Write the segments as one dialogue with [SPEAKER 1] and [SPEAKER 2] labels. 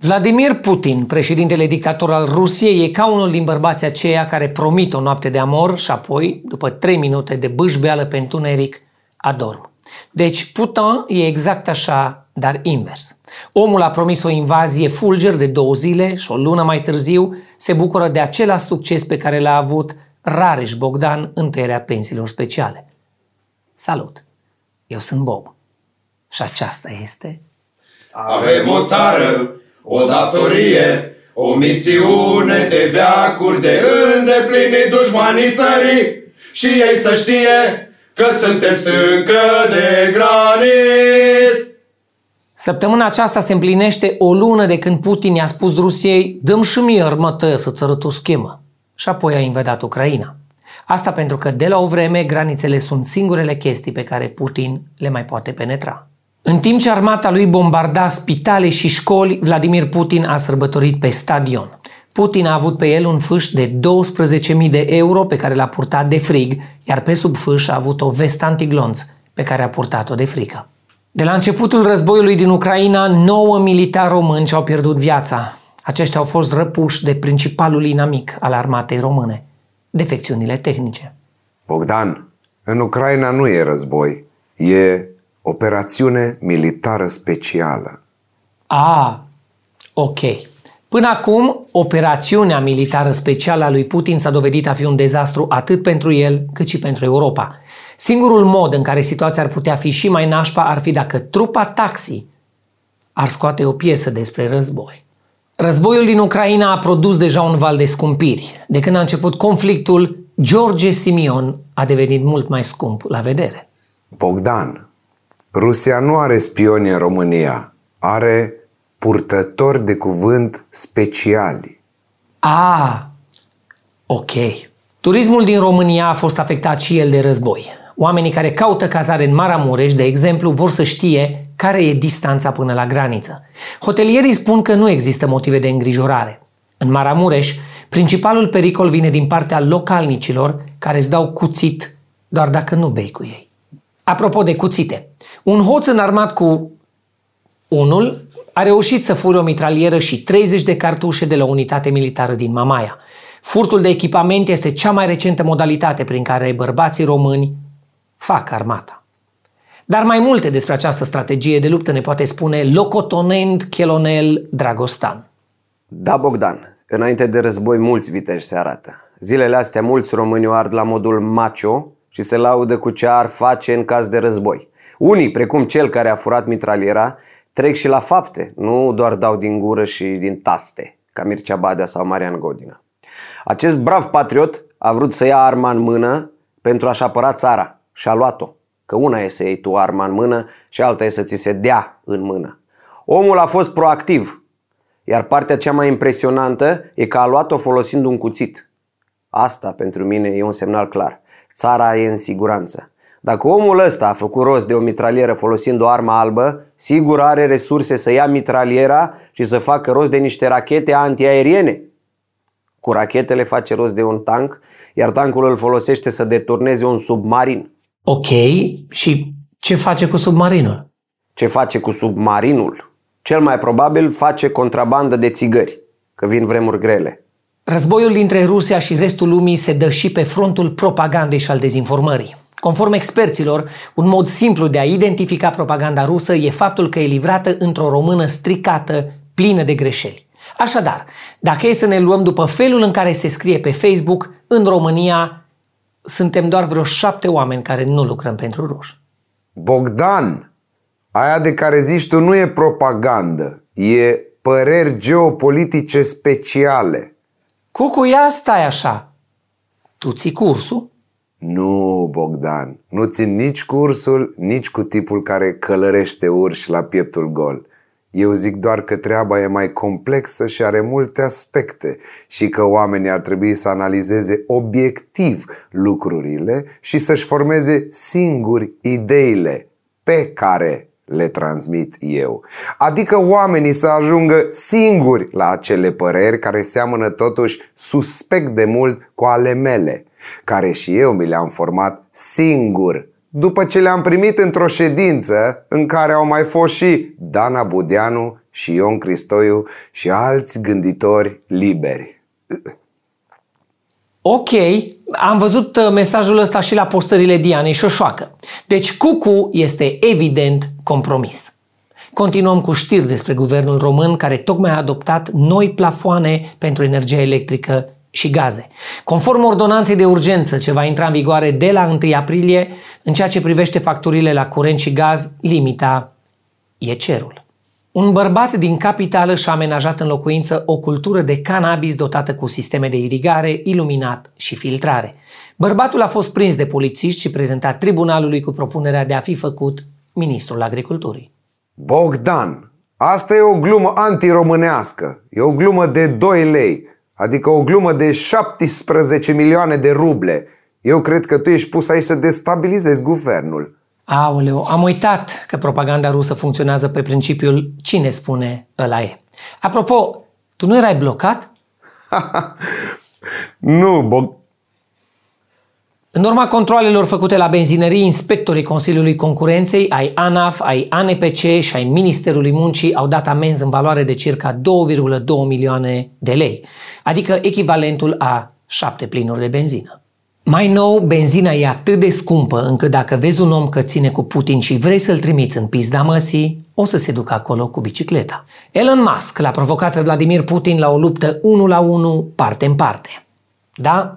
[SPEAKER 1] Vladimir Putin, președintele dictator al Rusiei, e ca unul din bărbații aceia care promit o noapte de amor și apoi, după 3 minute de bâșbeală pe întuneric, adorm. Deci Putin e exact așa, dar invers. Omul a promis o invazie fulger de două zile și o lună mai târziu se bucură de același succes pe care l-a avut Rareș Bogdan în tăierea pensiilor speciale. Salut! Eu sunt Bob și aceasta este...
[SPEAKER 2] Avem o țară o datorie, o misiune de veacuri de îndeplinit dușmanii țării și ei să știe că suntem stâncă de granit.
[SPEAKER 1] Săptămâna aceasta se împlinește o lună de când Putin i-a spus Rusiei dăm și mie armată să-ți arăt o schemă. Și apoi a invadat Ucraina. Asta pentru că de la o vreme granițele sunt singurele chestii pe care Putin le mai poate penetra. În timp ce armata lui bombarda spitale și școli, Vladimir Putin a sărbătorit pe stadion. Putin a avut pe el un fâș de 12.000 de euro pe care l-a purtat de frig, iar pe sub fâș a avut o vestă antiglonț pe care a purtat-o de frică. De la începutul războiului din Ucraina, nouă militari români și-au pierdut viața. Aceștia au fost răpuși de principalul inamic al armatei române, defecțiunile tehnice.
[SPEAKER 3] Bogdan, în Ucraina nu e război, e operațiune militară specială.
[SPEAKER 1] A, ok. Până acum, operațiunea militară specială a lui Putin s-a dovedit a fi un dezastru atât pentru el cât și pentru Europa. Singurul mod în care situația ar putea fi și mai nașpa ar fi dacă trupa taxi ar scoate o piesă despre război. Războiul din Ucraina a produs deja un val de scumpiri. De când a început conflictul, George Simion a devenit mult mai scump la vedere.
[SPEAKER 3] Bogdan, Rusia nu are spioni în România, are purtători de cuvânt speciali.
[SPEAKER 1] Ah, ok. Turismul din România a fost afectat și el de război. Oamenii care caută cazare în Maramureș, de exemplu, vor să știe care e distanța până la graniță. Hotelierii spun că nu există motive de îngrijorare. În Maramureș, principalul pericol vine din partea localnicilor care îți dau cuțit doar dacă nu bei cu ei. Apropo de cuțite, un hoț înarmat cu unul a reușit să fure o mitralieră și 30 de cartușe de la o unitate militară din Mamaia. Furtul de echipament este cea mai recentă modalitate prin care bărbații români fac armata. Dar mai multe despre această strategie de luptă ne poate spune locotonent Chelonel Dragostan.
[SPEAKER 4] Da, Bogdan, înainte de război mulți viteji se arată. Zilele astea mulți români o ard la modul macho și se laudă cu ce ar face în caz de război. Unii, precum cel care a furat mitraliera, trec și la fapte, nu doar dau din gură și din taste, ca Mircea Badea sau Marian Godina. Acest brav patriot a vrut să ia arma în mână pentru a-și apăra țara și a luat-o. Că una e să iei tu arma în mână și alta e să ți se dea în mână. Omul a fost proactiv, iar partea cea mai impresionantă e că a luat-o folosind un cuțit. Asta pentru mine e un semnal clar. Țara e în siguranță. Dacă omul ăsta a făcut rost de o mitralieră folosind o armă albă, sigur are resurse să ia mitraliera și să facă rost de niște rachete antiaeriene. Cu rachetele face rost de un tank, iar tankul îl folosește să deturneze un submarin.
[SPEAKER 1] Ok, și ce face cu submarinul?
[SPEAKER 4] Ce face cu submarinul? Cel mai probabil face contrabandă de țigări, că vin vremuri grele.
[SPEAKER 1] Războiul dintre Rusia și restul lumii se dă și pe frontul propagandei și al dezinformării. Conform experților, un mod simplu de a identifica propaganda rusă e faptul că e livrată într-o română stricată, plină de greșeli. Așadar, dacă e să ne luăm după felul în care se scrie pe Facebook, în România suntem doar vreo șapte oameni care nu lucrăm pentru ruși.
[SPEAKER 3] Bogdan, aia de care zici tu nu e propagandă, e păreri geopolitice speciale.
[SPEAKER 1] Cucu, ia stai așa. Tu ții cursul?
[SPEAKER 3] Nu, Bogdan, nu țin nici cursul, nici cu tipul care călărește urși la pieptul gol. Eu zic doar că treaba e mai complexă și are multe aspecte și că oamenii ar trebui să analizeze obiectiv lucrurile și să-și formeze singuri ideile pe care le transmit eu. Adică oamenii să ajungă singuri la acele păreri care seamănă totuși suspect de mult cu ale mele care și eu mi le-am format singur, după ce le-am primit într-o ședință în care au mai fost și Dana Budeanu și Ion Cristoiu și alți gânditori liberi.
[SPEAKER 1] Ok, am văzut uh, mesajul ăsta și la postările Dianei Șoșoacă. Deci Cucu este evident compromis. Continuăm cu știri despre guvernul român care tocmai a adoptat noi plafoane pentru energia electrică și gaze. Conform ordonanței de urgență ce va intra în vigoare de la 1 aprilie, în ceea ce privește facturile la curent și gaz, limita e cerul. Un bărbat din capitală și-a amenajat în locuință o cultură de cannabis dotată cu sisteme de irigare, iluminat și filtrare. Bărbatul a fost prins de polițiști și prezentat tribunalului cu propunerea de a fi făcut ministrul agriculturii.
[SPEAKER 3] Bogdan, asta e o glumă antiromânească. E o glumă de 2 lei, adică o glumă de 17 milioane de ruble. Eu cred că tu ești pus aici să destabilizezi guvernul.
[SPEAKER 1] Aoleu, am uitat că propaganda rusă funcționează pe principiul cine spune ăla e. Apropo, tu nu erai blocat?
[SPEAKER 3] nu, Bog...
[SPEAKER 1] În urma controalelor făcute la benzinării, inspectorii Consiliului Concurenței, ai ANAF, ai ANPC și ai Ministerului Muncii au dat amenzi în valoare de circa 2,2 milioane de lei, adică echivalentul a șapte plinuri de benzină. Mai nou, benzina e atât de scumpă încât dacă vezi un om că ține cu Putin și vrei să-l trimiți în pizda măsii, o să se ducă acolo cu bicicleta. Elon Musk l-a provocat pe Vladimir Putin la o luptă 1 la 1, parte în parte. Da?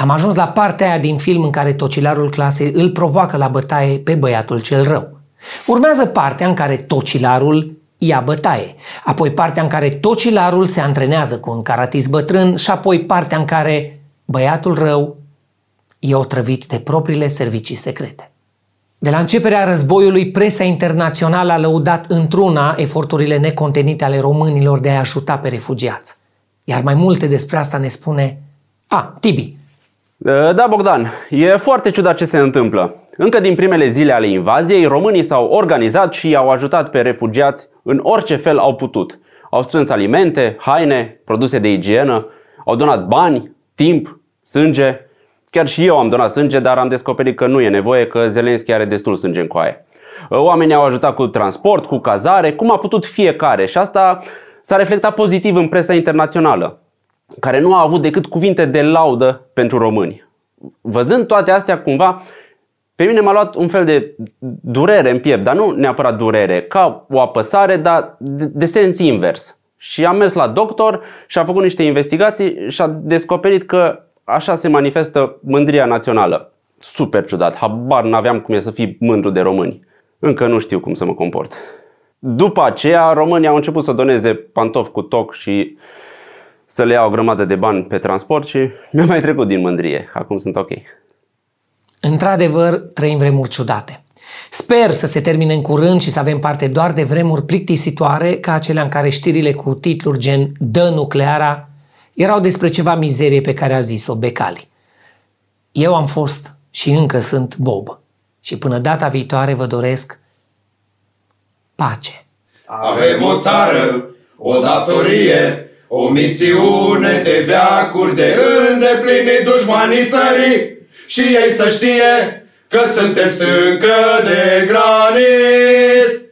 [SPEAKER 1] Am ajuns la partea aia din film în care tocilarul clasei îl provoacă la bătaie pe băiatul cel rău. Urmează partea în care tocilarul ia bătaie, apoi partea în care tocilarul se antrenează cu un caratist bătrân și apoi partea în care băiatul rău e otrăvit de propriile servicii secrete. De la începerea războiului, presa internațională a lăudat într-una eforturile necontenite ale românilor de a ajuta pe refugiați. Iar mai multe despre asta ne spune... A, Tibi.
[SPEAKER 5] Da, Bogdan, e foarte ciudat ce se întâmplă. Încă din primele zile ale invaziei, românii s-au organizat și i-au ajutat pe refugiați în orice fel au putut. Au strâns alimente, haine, produse de igienă, au donat bani, timp, sânge, Chiar și eu am donat sânge, dar am descoperit că nu e nevoie, că Zelenski are destul sânge în coaie. Oamenii au ajutat cu transport, cu cazare, cum a putut fiecare și asta s-a reflectat pozitiv în presa internațională, care nu a avut decât cuvinte de laudă pentru români. Văzând toate astea, cumva, pe mine m-a luat un fel de durere în piept, dar nu neapărat durere, ca o apăsare, dar de sens invers. Și am mers la doctor și a făcut niște investigații și a descoperit că Așa se manifestă mândria națională. Super ciudat, habar n-aveam cum e să fii mândru de români. Încă nu știu cum să mă comport. După aceea, românii au început să doneze pantofi cu toc și să le iau o grămadă de bani pe transport și mi-a mai trecut din mândrie. Acum sunt ok.
[SPEAKER 1] Într-adevăr, trăim vremuri ciudate. Sper să se termine în curând și să avem parte doar de vremuri plictisitoare ca acelea în care știrile cu titluri gen Dă nucleara erau despre ceva mizerie pe care a zis-o Becali. Eu am fost și încă sunt Bob și până data viitoare vă doresc pace.
[SPEAKER 2] Avem o țară, o datorie, o misiune de veacuri de îndeplinit dușmanii țării și ei să știe că suntem stâncă de granit.